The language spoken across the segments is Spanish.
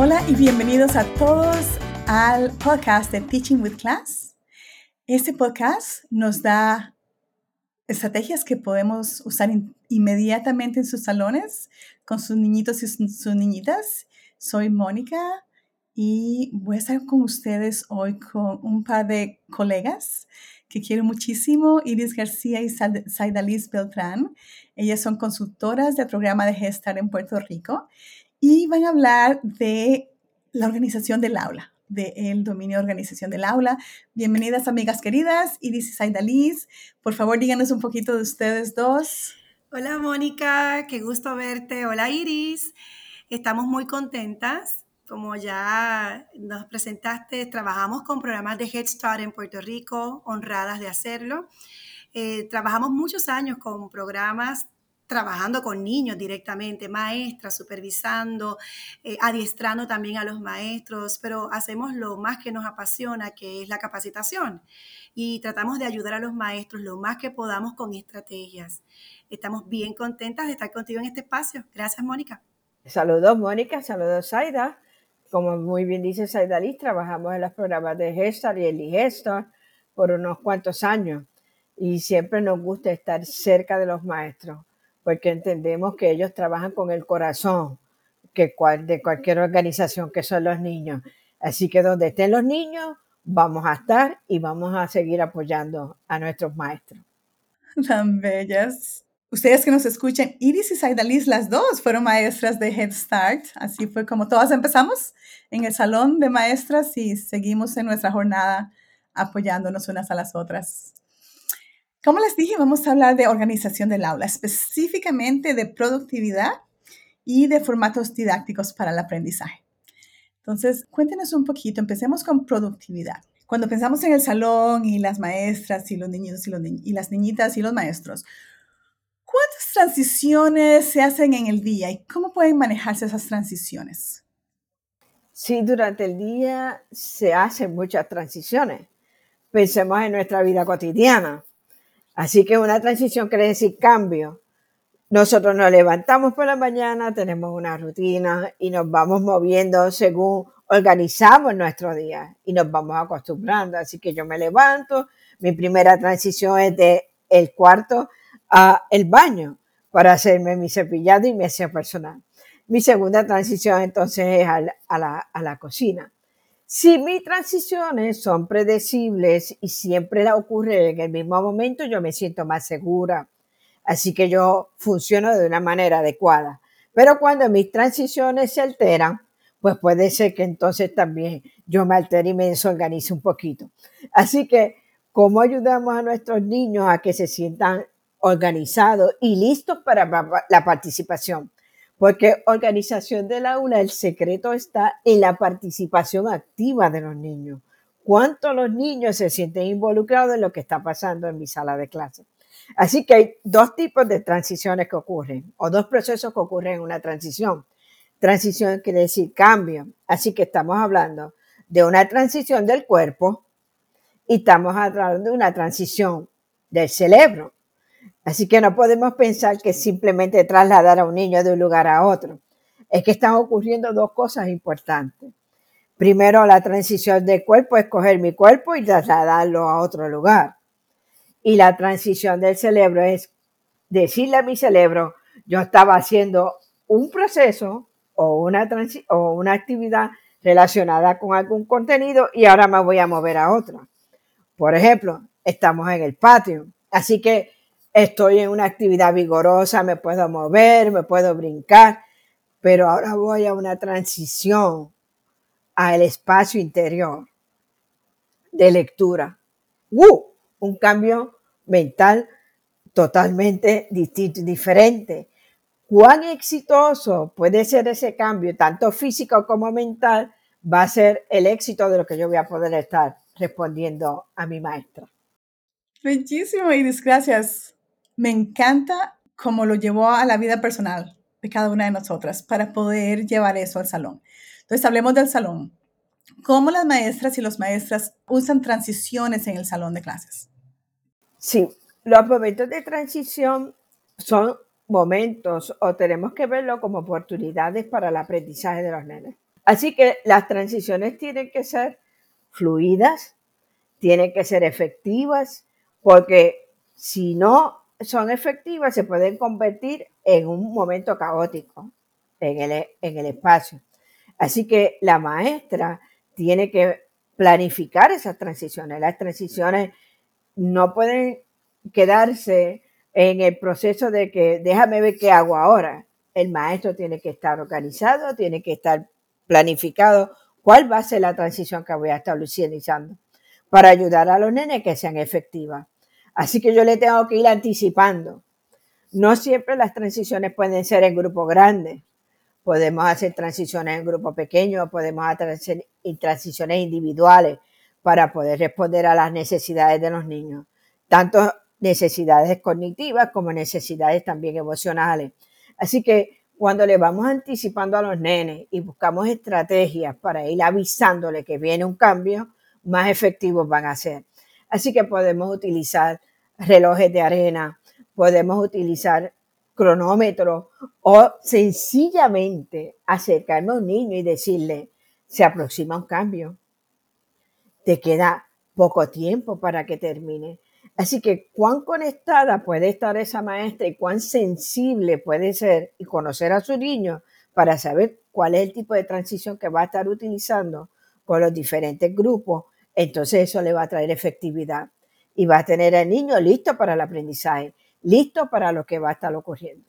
Hola y bienvenidos a todos al podcast de Teaching with Class. Este podcast nos da estrategias que podemos usar inmediatamente en sus salones con sus niñitos y sus niñitas. Soy Mónica y voy a estar con ustedes hoy con un par de colegas que quiero muchísimo, Iris García y Saidaliz Beltrán. Ellas son consultoras del programa de Gestar en Puerto Rico y van a hablar de la organización del aula, del dominio de organización del aula. Bienvenidas, amigas queridas, Iris y Saidaliz. Por favor, díganos un poquito de ustedes dos. Hola, Mónica, qué gusto verte. Hola, Iris. Estamos muy contentas. Como ya nos presentaste, trabajamos con programas de Head Start en Puerto Rico, honradas de hacerlo. Eh, trabajamos muchos años con programas trabajando con niños directamente, maestras, supervisando, eh, adiestrando también a los maestros, pero hacemos lo más que nos apasiona, que es la capacitación. Y tratamos de ayudar a los maestros lo más que podamos con estrategias. Estamos bien contentas de estar contigo en este espacio. Gracias, Mónica. Saludos, Mónica. Saludos, Saida. Como muy bien dice Saida Liz, trabajamos en los programas de Gestar y el Gestar por unos cuantos años y siempre nos gusta estar cerca de los maestros porque entendemos que ellos trabajan con el corazón que de cualquier organización que son los niños. Así que donde estén los niños, vamos a estar y vamos a seguir apoyando a nuestros maestros. Tan bellas. Ustedes que nos escuchen, Iris y Saidalis, las dos fueron maestras de Head Start. Así fue como todas empezamos en el salón de maestras y seguimos en nuestra jornada apoyándonos unas a las otras. Como les dije, vamos a hablar de organización del aula, específicamente de productividad y de formatos didácticos para el aprendizaje. Entonces, cuéntenos un poquito, empecemos con productividad. Cuando pensamos en el salón y las maestras y los niños y, y las niñitas y los maestros, ¿cuántas transiciones se hacen en el día y cómo pueden manejarse esas transiciones? Sí, durante el día se hacen muchas transiciones. Pensemos en nuestra vida cotidiana. Así que una transición quiere decir cambio. Nosotros nos levantamos por la mañana, tenemos una rutina y nos vamos moviendo según organizamos nuestro día y nos vamos acostumbrando. Así que yo me levanto, mi primera transición es de el cuarto a el baño para hacerme mi cepillado y mi aseo personal. Mi segunda transición entonces es a la, a la cocina. Si mis transiciones son predecibles y siempre ocurre en el mismo momento, yo me siento más segura. Así que yo funciono de una manera adecuada. Pero cuando mis transiciones se alteran, pues puede ser que entonces también yo me altere y me desorganice un poquito. Así que, ¿cómo ayudamos a nuestros niños a que se sientan organizados y listos para la participación? Porque organización del aula, el secreto está en la participación activa de los niños. ¿Cuánto los niños se sienten involucrados en lo que está pasando en mi sala de clase? Así que hay dos tipos de transiciones que ocurren, o dos procesos que ocurren en una transición. Transición quiere decir cambio. Así que estamos hablando de una transición del cuerpo y estamos hablando de una transición del cerebro. Así que no podemos pensar que simplemente trasladar a un niño de un lugar a otro. Es que están ocurriendo dos cosas importantes. Primero, la transición del cuerpo es coger mi cuerpo y trasladarlo a otro lugar. Y la transición del cerebro es decirle a mi cerebro, yo estaba haciendo un proceso o una, o una actividad relacionada con algún contenido y ahora me voy a mover a otra. Por ejemplo, estamos en el patio. Así que estoy en una actividad vigorosa, me puedo mover, me puedo brincar, pero ahora voy a una transición al espacio interior de lectura. ¡Uh! Un cambio mental totalmente distinto diferente. ¿Cuán exitoso puede ser ese cambio, tanto físico como mental? Va a ser el éxito de lo que yo voy a poder estar respondiendo a mi maestra. Bellísimo, gracias me encanta cómo lo llevó a la vida personal de cada una de nosotras para poder llevar eso al salón. Entonces, hablemos del salón. ¿Cómo las maestras y los maestras usan transiciones en el salón de clases? Sí, los momentos de transición son momentos o tenemos que verlo como oportunidades para el aprendizaje de los nenes. Así que las transiciones tienen que ser fluidas, tienen que ser efectivas, porque si no son efectivas se pueden convertir en un momento caótico en el, en el espacio. Así que la maestra tiene que planificar esas transiciones. Las transiciones no pueden quedarse en el proceso de que déjame ver qué hago ahora. El maestro tiene que estar organizado, tiene que estar planificado cuál va a ser la transición que voy a estar lucidizando para ayudar a los nenes que sean efectivas. Así que yo le tengo que ir anticipando. No siempre las transiciones pueden ser en grupos grandes. Podemos hacer transiciones en grupos pequeños, podemos hacer transiciones individuales para poder responder a las necesidades de los niños, tanto necesidades cognitivas como necesidades también emocionales. Así que cuando le vamos anticipando a los nenes y buscamos estrategias para ir avisándole que viene un cambio, más efectivos van a ser. Así que podemos utilizar relojes de arena, podemos utilizar cronómetros o sencillamente acercarme a un niño y decirle, se aproxima un cambio, te queda poco tiempo para que termine. Así que cuán conectada puede estar esa maestra y cuán sensible puede ser y conocer a su niño para saber cuál es el tipo de transición que va a estar utilizando con los diferentes grupos, entonces eso le va a traer efectividad y va a tener al niño listo para el aprendizaje, listo para lo que va a estar ocurriendo.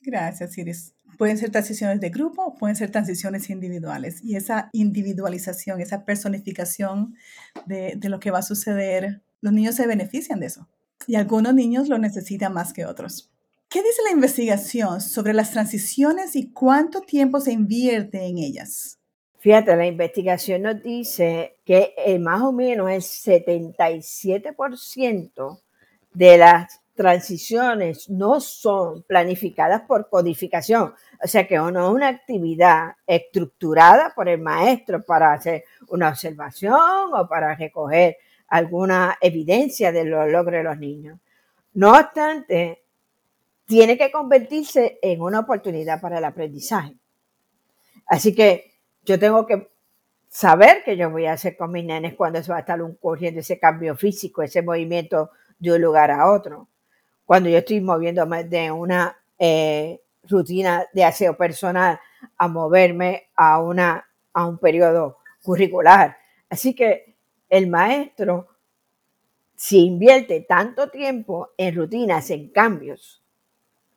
Gracias, Iris. Pueden ser transiciones de grupo, pueden ser transiciones individuales. Y esa individualización, esa personificación de, de lo que va a suceder los niños se benefician de eso y algunos niños lo necesitan más que otros. ¿Qué dice la investigación sobre las transiciones y cuánto tiempo se invierte en ellas? Fíjate, la investigación nos dice que más o menos el 77% de las transiciones no son planificadas por codificación. O sea que no es una actividad estructurada por el maestro para hacer una observación o para recoger alguna evidencia de los logros de los niños. No obstante, tiene que convertirse en una oportunidad para el aprendizaje. Así que yo tengo que saber qué yo voy a hacer con mis nenes cuando se va a estar ocurriendo ese cambio físico, ese movimiento de un lugar a otro. Cuando yo estoy moviéndome de una eh, rutina de aseo personal a moverme a, una, a un periodo curricular. Así que el maestro, si invierte tanto tiempo en rutinas, en cambios,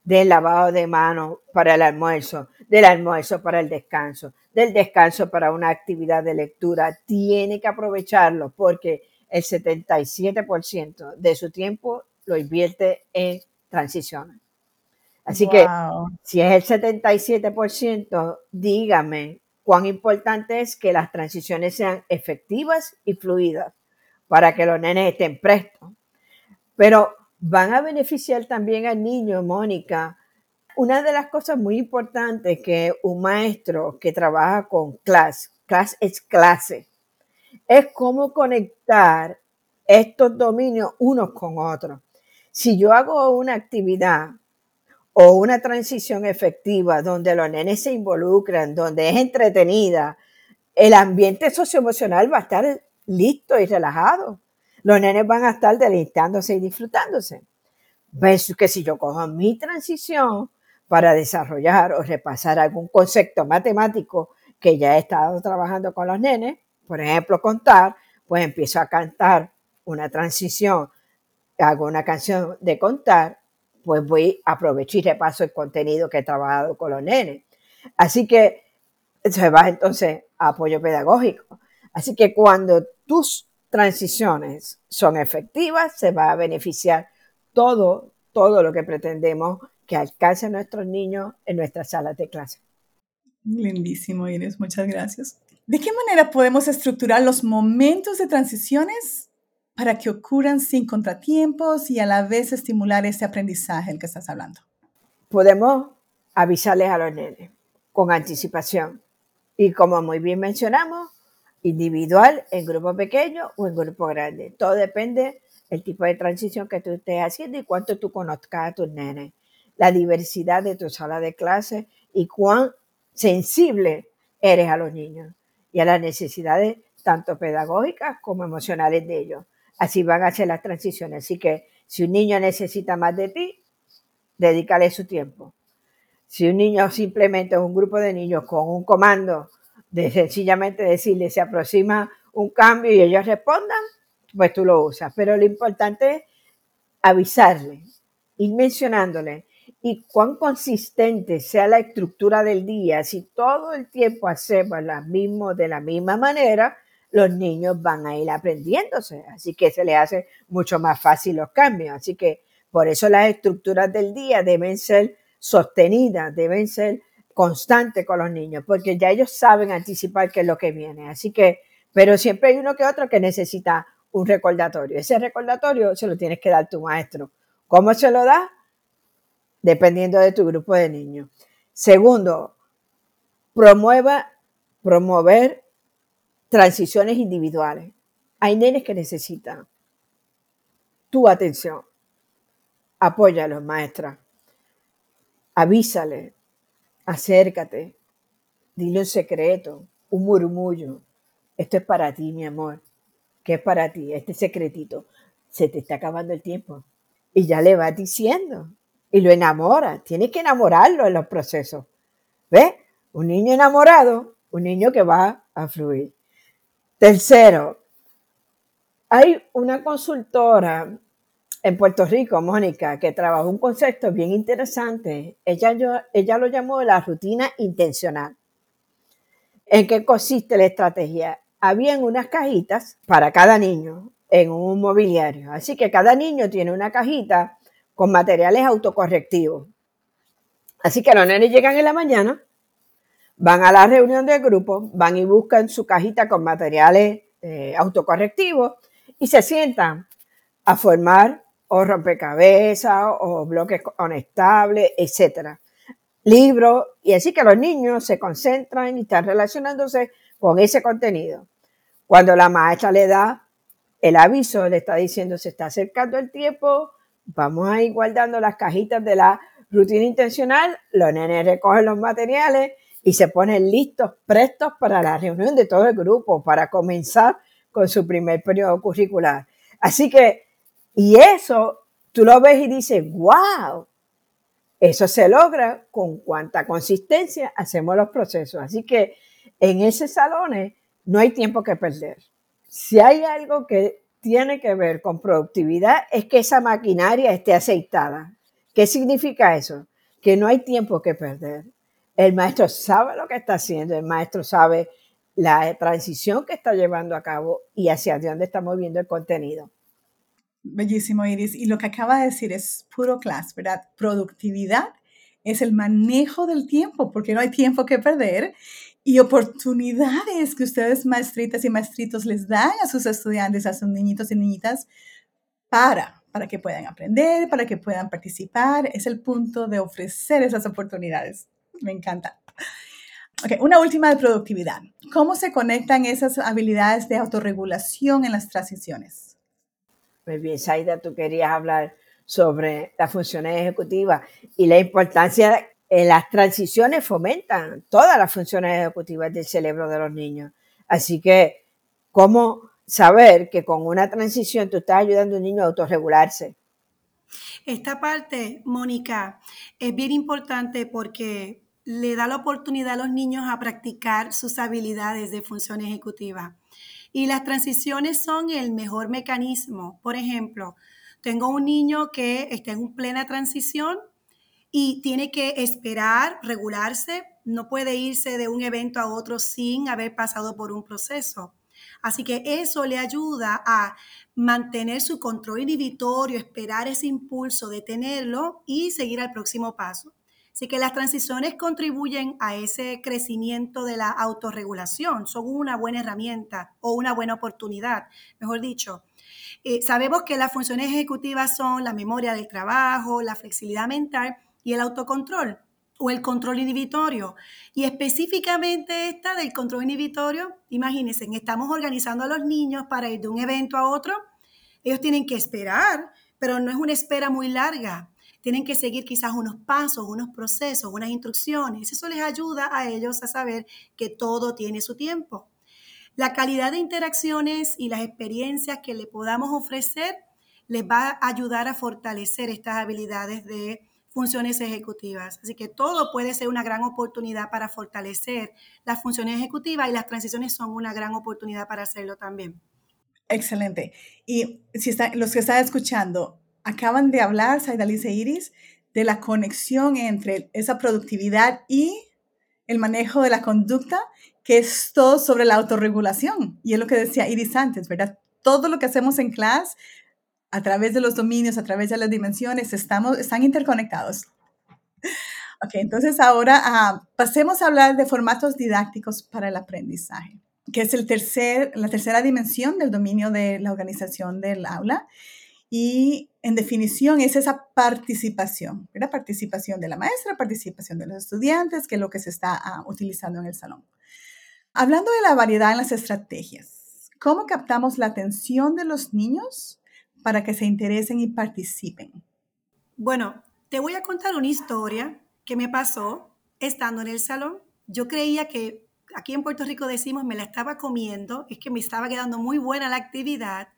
del lavado de manos para el almuerzo, del almuerzo para el descanso, del descanso para una actividad de lectura, tiene que aprovecharlo porque el 77% de su tiempo lo invierte en transiciones. Así que si es el 77%, dígame cuán importante es que las transiciones sean efectivas y fluidas para que los nenes estén prestos. Pero van a beneficiar también al niño, Mónica. Una de las cosas muy importantes que un maestro que trabaja con clase, clase es clase, es cómo conectar estos dominios unos con otros. Si yo hago una actividad o una transición efectiva donde los nenes se involucran, donde es entretenida, el ambiente socioemocional va a estar listo y relajado. Los nenes van a estar deleitándose y disfrutándose. Versus que si yo cojo mi transición para desarrollar o repasar algún concepto matemático que ya he estado trabajando con los nenes, por ejemplo, contar, pues empiezo a cantar una transición, hago una canción de contar pues voy a aprovechar y repaso el contenido que he trabajado con los nenes. Así que se va entonces a apoyo pedagógico. Así que cuando tus transiciones son efectivas, se va a beneficiar todo, todo lo que pretendemos que alcance nuestros niños en nuestras salas de clase. Lindísimo, Inés, muchas gracias. ¿De qué manera podemos estructurar los momentos de transiciones para que ocurran sin contratiempos y a la vez estimular ese aprendizaje del que estás hablando? Podemos avisarles a los nenes con anticipación. Y como muy bien mencionamos, individual, en grupo pequeño o en grupo grande. Todo depende del tipo de transición que tú estés haciendo y cuánto tú conozcas a tus nenes. La diversidad de tu sala de clase y cuán sensible eres a los niños y a las necesidades tanto pedagógicas como emocionales de ellos. Así van a ser las transiciones. Así que si un niño necesita más de ti, dedícale su tiempo. Si un niño simplemente es un grupo de niños con un comando de sencillamente decirle se aproxima un cambio y ellos respondan, pues tú lo usas. Pero lo importante es avisarle, ir mencionándole y cuán consistente sea la estructura del día. Si todo el tiempo hacemos la mismo, de la misma manera, los niños van a ir aprendiéndose. Así que se les hace mucho más fácil los cambios. Así que por eso las estructuras del día deben ser sostenidas, deben ser constantes con los niños, porque ya ellos saben anticipar qué es lo que viene. Así que, pero siempre hay uno que otro que necesita un recordatorio. Ese recordatorio se lo tienes que dar tu maestro. ¿Cómo se lo da? Dependiendo de tu grupo de niños. Segundo, promueva, promover transiciones individuales. Hay nenes que necesitan tu atención. Apóyalos, maestra. Avísale, acércate, dile un secreto, un murmullo. Esto es para ti, mi amor. ¿Qué es para ti? Este secretito. Se te está acabando el tiempo. Y ya le vas diciendo. Y lo enamora. Tienes que enamorarlo en los procesos. ¿Ves? Un niño enamorado, un niño que va a fluir. Tercero, hay una consultora en Puerto Rico, Mónica, que trabajó un concepto bien interesante. Ella, ella lo llamó la rutina intencional. ¿En qué consiste la estrategia? Habían unas cajitas para cada niño en un mobiliario. Así que cada niño tiene una cajita con materiales autocorrectivos. Así que los nenes llegan en la mañana, van a la reunión del grupo, van y buscan su cajita con materiales eh, autocorrectivos y se sientan a formar o rompecabezas o bloques conectables, etcétera. Libros, y así que los niños se concentran y están relacionándose con ese contenido. Cuando la maestra le da el aviso, le está diciendo se está acercando el tiempo, vamos a ir guardando las cajitas de la rutina intencional, los nenes recogen los materiales y se ponen listos, prestos para la reunión de todo el grupo, para comenzar con su primer periodo curricular. Así que y eso tú lo ves y dices, wow, eso se logra con cuánta consistencia hacemos los procesos. Así que en ese salón no hay tiempo que perder. Si hay algo que tiene que ver con productividad es que esa maquinaria esté aceitada. ¿Qué significa eso? Que no hay tiempo que perder. El maestro sabe lo que está haciendo, el maestro sabe la transición que está llevando a cabo y hacia dónde está moviendo el contenido. Bellísimo, Iris. Y lo que acaba de decir es puro class, ¿verdad? Productividad es el manejo del tiempo, porque no hay tiempo que perder y oportunidades que ustedes, maestritas y maestritos, les dan a sus estudiantes, a sus niñitos y niñitas, para, para que puedan aprender, para que puedan participar. Es el punto de ofrecer esas oportunidades. Me encanta. Ok, una última de productividad. ¿Cómo se conectan esas habilidades de autorregulación en las transiciones? Muy bien, Saida, tú querías hablar sobre las funciones ejecutivas y la importancia en las transiciones fomentan todas las funciones ejecutivas del cerebro de los niños. Así que, ¿cómo saber que con una transición tú estás ayudando a un niño a autorregularse? Esta parte, Mónica, es bien importante porque le da la oportunidad a los niños a practicar sus habilidades de función ejecutiva. Y las transiciones son el mejor mecanismo. Por ejemplo, tengo un niño que está en plena transición y tiene que esperar, regularse, no puede irse de un evento a otro sin haber pasado por un proceso. Así que eso le ayuda a mantener su control inhibitorio, esperar ese impulso, detenerlo y seguir al próximo paso. Así que las transiciones contribuyen a ese crecimiento de la autorregulación, son una buena herramienta o una buena oportunidad, mejor dicho. Eh, sabemos que las funciones ejecutivas son la memoria del trabajo, la flexibilidad mental y el autocontrol o el control inhibitorio. Y específicamente esta del control inhibitorio, imagínense, estamos organizando a los niños para ir de un evento a otro. Ellos tienen que esperar, pero no es una espera muy larga tienen que seguir quizás unos pasos, unos procesos, unas instrucciones. Eso les ayuda a ellos a saber que todo tiene su tiempo. La calidad de interacciones y las experiencias que le podamos ofrecer les va a ayudar a fortalecer estas habilidades de funciones ejecutivas. Así que todo puede ser una gran oportunidad para fortalecer las funciones ejecutivas y las transiciones son una gran oportunidad para hacerlo también. Excelente. Y si está, los que están escuchando, acaban de hablar, Saidalice e Iris, de la conexión entre esa productividad y el manejo de la conducta, que es todo sobre la autorregulación. Y es lo que decía Iris antes, ¿verdad? Todo lo que hacemos en clase a través de los dominios, a través de las dimensiones, estamos, están interconectados. Ok, entonces ahora ah, pasemos a hablar de formatos didácticos para el aprendizaje, que es el tercer, la tercera dimensión del dominio de la organización del aula. Y en definición es esa participación, la participación de la maestra, participación de los estudiantes, que es lo que se está ah, utilizando en el salón. Hablando de la variedad en las estrategias, ¿cómo captamos la atención de los niños para que se interesen y participen? Bueno, te voy a contar una historia que me pasó estando en el salón. Yo creía que aquí en Puerto Rico decimos me la estaba comiendo, es que me estaba quedando muy buena la actividad.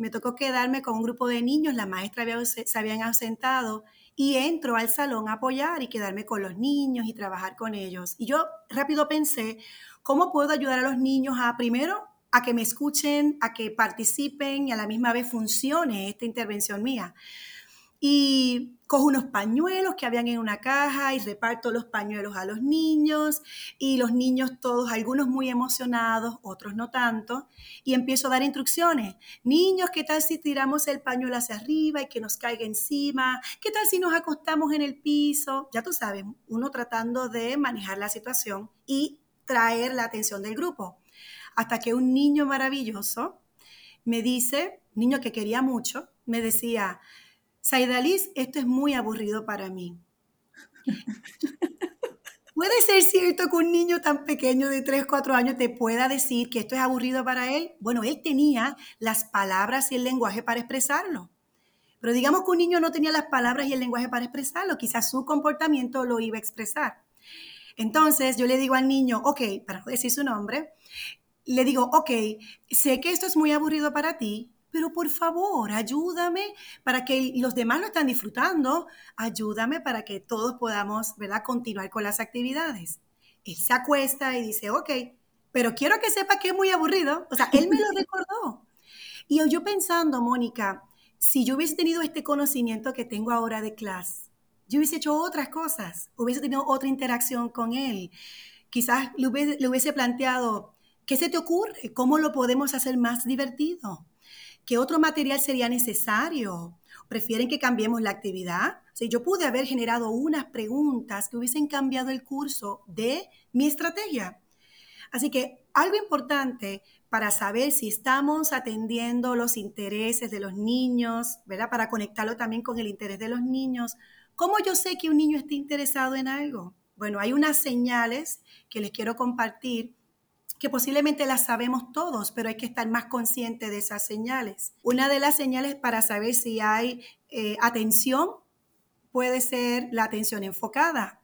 Me tocó quedarme con un grupo de niños, la maestra se habían ausentado y entro al salón a apoyar y quedarme con los niños y trabajar con ellos. Y yo rápido pensé, ¿cómo puedo ayudar a los niños a primero a que me escuchen, a que participen y a la misma vez funcione esta intervención mía. Y cojo unos pañuelos que habían en una caja y reparto los pañuelos a los niños y los niños todos, algunos muy emocionados, otros no tanto, y empiezo a dar instrucciones. Niños, ¿qué tal si tiramos el pañuelo hacia arriba y que nos caiga encima? ¿Qué tal si nos acostamos en el piso? Ya tú sabes, uno tratando de manejar la situación y traer la atención del grupo hasta que un niño maravilloso me dice, niño que quería mucho, me decía, Saidalis, esto es muy aburrido para mí. ¿Puede ser cierto que un niño tan pequeño de 3, 4 años te pueda decir que esto es aburrido para él? Bueno, él tenía las palabras y el lenguaje para expresarlo. Pero digamos que un niño no tenía las palabras y el lenguaje para expresarlo, quizás su comportamiento lo iba a expresar. Entonces yo le digo al niño, ok, para decir su nombre, le digo, ok, sé que esto es muy aburrido para ti, pero por favor, ayúdame para que los demás lo están disfrutando, ayúdame para que todos podamos, ¿verdad?, continuar con las actividades. Él se acuesta y dice, ok, pero quiero que sepa que es muy aburrido. O sea, él me lo recordó. Y yo pensando, Mónica, si yo hubiese tenido este conocimiento que tengo ahora de clase, yo hubiese hecho otras cosas, hubiese tenido otra interacción con él. Quizás le hubiese planteado, ¿Qué se te ocurre? ¿Cómo lo podemos hacer más divertido? ¿Qué otro material sería necesario? ¿Prefieren que cambiemos la actividad? O yo pude haber generado unas preguntas que hubiesen cambiado el curso de mi estrategia. Así que algo importante para saber si estamos atendiendo los intereses de los niños, ¿verdad? Para conectarlo también con el interés de los niños. ¿Cómo yo sé que un niño está interesado en algo? Bueno, hay unas señales que les quiero compartir que posiblemente las sabemos todos, pero hay que estar más consciente de esas señales. Una de las señales para saber si hay eh, atención puede ser la atención enfocada,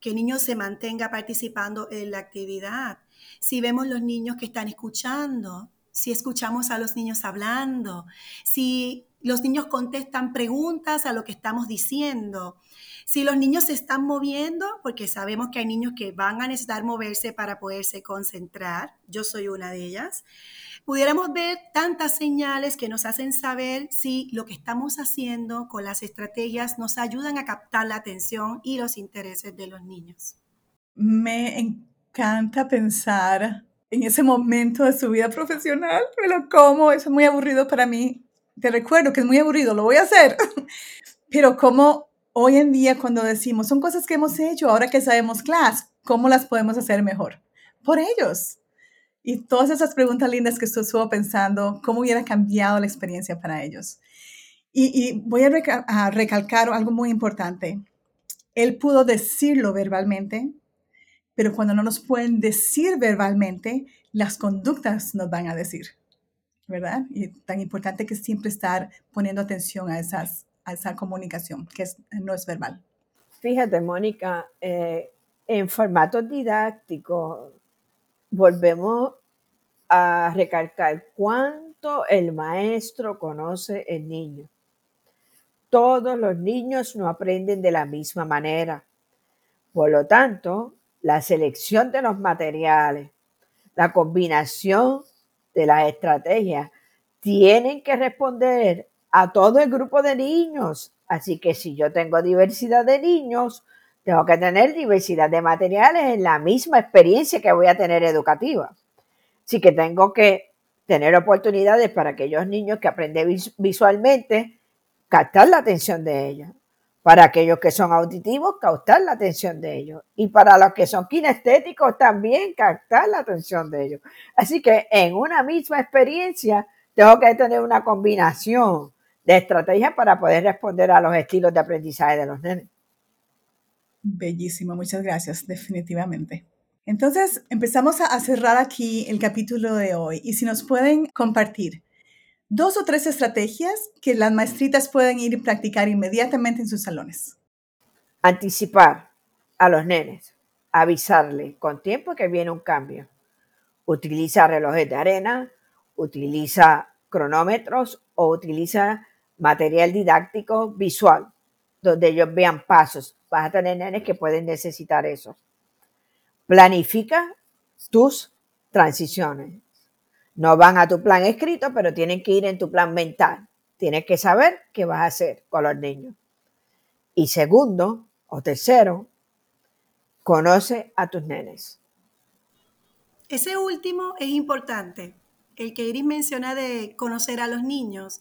que el niño se mantenga participando en la actividad. Si vemos los niños que están escuchando, si escuchamos a los niños hablando, si los niños contestan preguntas a lo que estamos diciendo, si los niños se están moviendo, porque sabemos que hay niños que van a necesitar moverse para poderse concentrar, yo soy una de ellas, pudiéramos ver tantas señales que nos hacen saber si lo que estamos haciendo con las estrategias nos ayudan a captar la atención y los intereses de los niños. Me encanta pensar en ese momento de su vida profesional, pero cómo eso es muy aburrido para mí. Te recuerdo que es muy aburrido, lo voy a hacer, pero cómo hoy en día cuando decimos, son cosas que hemos hecho, ahora que sabemos class, ¿cómo las podemos hacer mejor? Por ellos. Y todas esas preguntas lindas que estuvo pensando, ¿cómo hubiera cambiado la experiencia para ellos? Y, voy a recalcar algo muy importante. Él pudo decirlo verbalmente, pero cuando no nos pueden decir verbalmente, las conductas nos van a decir, ¿verdad? Y tan importante que siempre estar poniendo atención a esa comunicación que no es verbal. Fíjate, Mónica, eh, en formato didáctico volvemos a recalcar cuánto el maestro conoce el niño. Todos los niños no aprenden de la misma manera. Por lo tanto, la selección de los materiales, la combinación de las estrategias, tienen que responder a todo el grupo de niños. Así que si yo tengo diversidad de niños, tengo que tener diversidad de materiales en la misma experiencia que voy a tener educativa. Así que tengo que tener oportunidades para aquellos niños que aprenden visualmente, captar la atención de ellos. Para aquellos que son auditivos, captar la atención de ellos. Y para los que son kinestéticos, también captar la atención de ellos. Así que en una misma experiencia, tengo que tener una combinación de estrategias para poder responder a los estilos de aprendizaje de los nenes. Bellísimo, muchas gracias, definitivamente. Entonces, empezamos a cerrar aquí el capítulo de hoy y si nos pueden compartir dos o tres estrategias que las maestritas pueden ir y practicar inmediatamente en sus salones. Anticipar a los nenes, avisarle con tiempo que viene un cambio. Utiliza relojes de arena, utiliza cronómetros o utiliza material didáctico visual, donde ellos vean pasos. Vas a tener nenes que pueden necesitar eso. Planifica tus transiciones. No van a tu plan escrito, pero tienen que ir en tu plan mental. Tienes que saber qué vas a hacer con los niños. Y segundo o tercero, conoce a tus nenes. Ese último es importante, el que Iris menciona de conocer a los niños.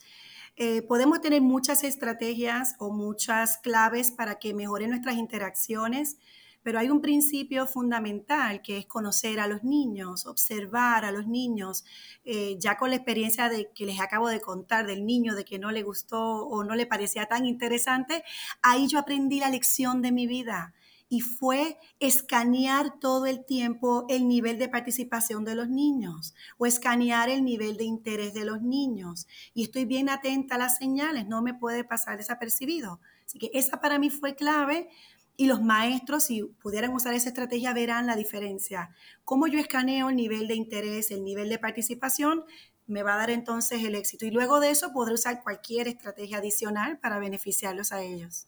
Eh, podemos tener muchas estrategias o muchas claves para que mejoren nuestras interacciones, pero hay un principio fundamental que es conocer a los niños, observar a los niños, eh, ya con la experiencia de que les acabo de contar del niño, de que no le gustó o no le parecía tan interesante, ahí yo aprendí la lección de mi vida y fue escanear todo el tiempo el nivel de participación de los niños o escanear el nivel de interés de los niños. Y estoy bien atenta a las señales, no me puede pasar desapercibido. Así que esa para mí fue clave y los maestros, si pudieran usar esa estrategia, verán la diferencia. Cómo yo escaneo el nivel de interés, el nivel de participación, me va a dar entonces el éxito. Y luego de eso podré usar cualquier estrategia adicional para beneficiarlos a ellos.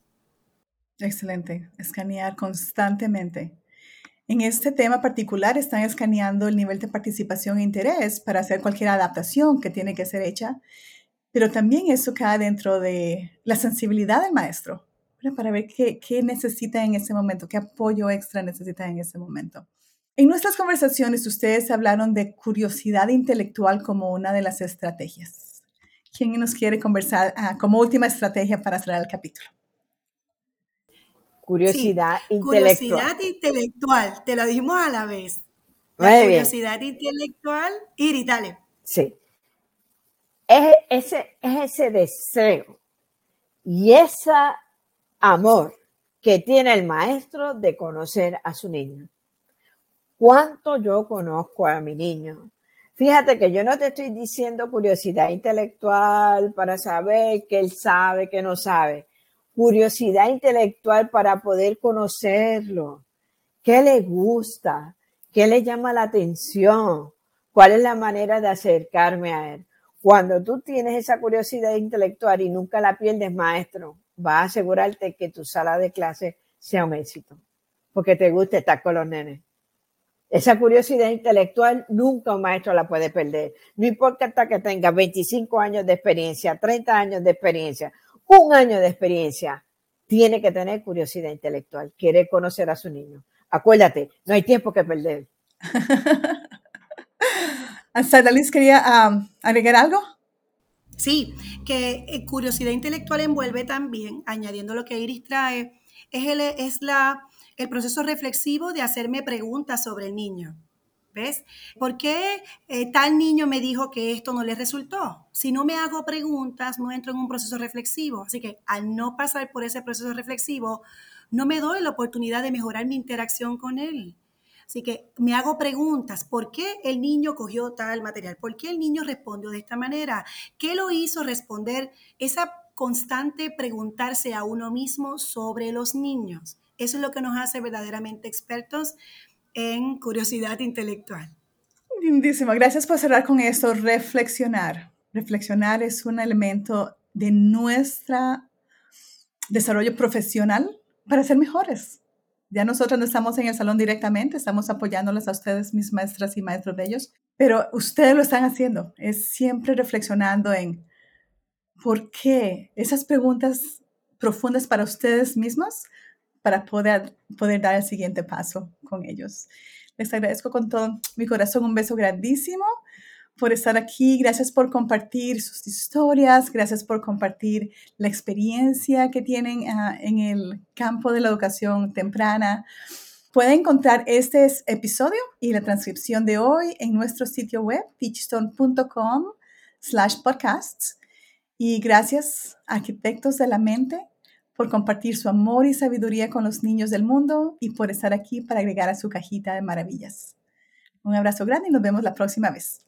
Excelente, escanear constantemente. En este tema particular están escaneando el nivel de participación e interés para hacer cualquier adaptación que tiene que ser hecha, pero también eso cae dentro de la sensibilidad del maestro, para ver qué, qué necesita en ese momento, qué apoyo extra necesita en ese momento. En nuestras conversaciones ustedes hablaron de curiosidad intelectual como una de las estrategias. ¿Quién nos quiere conversar ah, como última estrategia para cerrar el capítulo? Curiosidad intelectual. Curiosidad intelectual, te lo dijimos a la vez. La curiosidad intelectual, Iri, dale. Sí. Es ese, es ese deseo y ese amor que tiene el maestro de conocer a su niño. ¿Cuánto yo conozco a mi niño? Fíjate que yo no te estoy diciendo curiosidad intelectual para saber que él sabe, que no sabe curiosidad intelectual para poder conocerlo. ¿Qué le gusta? ¿Qué le llama la atención? ¿Cuál es la manera de acercarme a él? Cuando tú tienes esa curiosidad intelectual y nunca la pierdes, maestro, va a asegurarte que tu sala de clase sea un éxito, porque te gusta estar con los nenes. Esa curiosidad intelectual nunca un maestro la puede perder. No importa hasta que tenga 25 años de experiencia, 30 años de experiencia un año de experiencia, tiene que tener curiosidad intelectual, quiere conocer a su niño. Acuérdate, no hay tiempo que perder. Liz quería agregar algo. Sí, que eh, curiosidad intelectual envuelve también, añadiendo lo que Iris trae, es, el, es la, el proceso reflexivo de hacerme preguntas sobre el niño. ¿Ves? ¿Por qué eh, tal niño me dijo que esto no le resultó? Si no me hago preguntas, no entro en un proceso reflexivo. Así que al no pasar por ese proceso reflexivo, no me doy la oportunidad de mejorar mi interacción con él. Así que me hago preguntas, ¿por qué el niño cogió tal material? ¿Por qué el niño respondió de esta manera? ¿Qué lo hizo responder esa constante preguntarse a uno mismo sobre los niños. Eso es lo que nos hace verdaderamente expertos en curiosidad intelectual. Lindísimo. Gracias por cerrar con esto. Reflexionar. Reflexionar es un elemento de nuestro desarrollo profesional para ser mejores. Ya nosotros no estamos en el salón directamente, estamos apoyándoles a ustedes, mis maestras y maestros de ellos, pero ustedes lo están haciendo. Es siempre reflexionando en por qué esas preguntas profundas para ustedes mismos para poder, poder dar el siguiente paso con ellos. Les agradezco con todo mi corazón un beso grandísimo por estar aquí, gracias por compartir sus historias, gracias por compartir la experiencia que tienen ah, en el campo de la educación temprana. Pueden encontrar este episodio y la transcripción de hoy en nuestro sitio web, teachstone.com slash podcasts. Y gracias, arquitectos de la mente, por compartir su amor y sabiduría con los niños del mundo y por estar aquí para agregar a su cajita de maravillas. Un abrazo grande y nos vemos la próxima vez.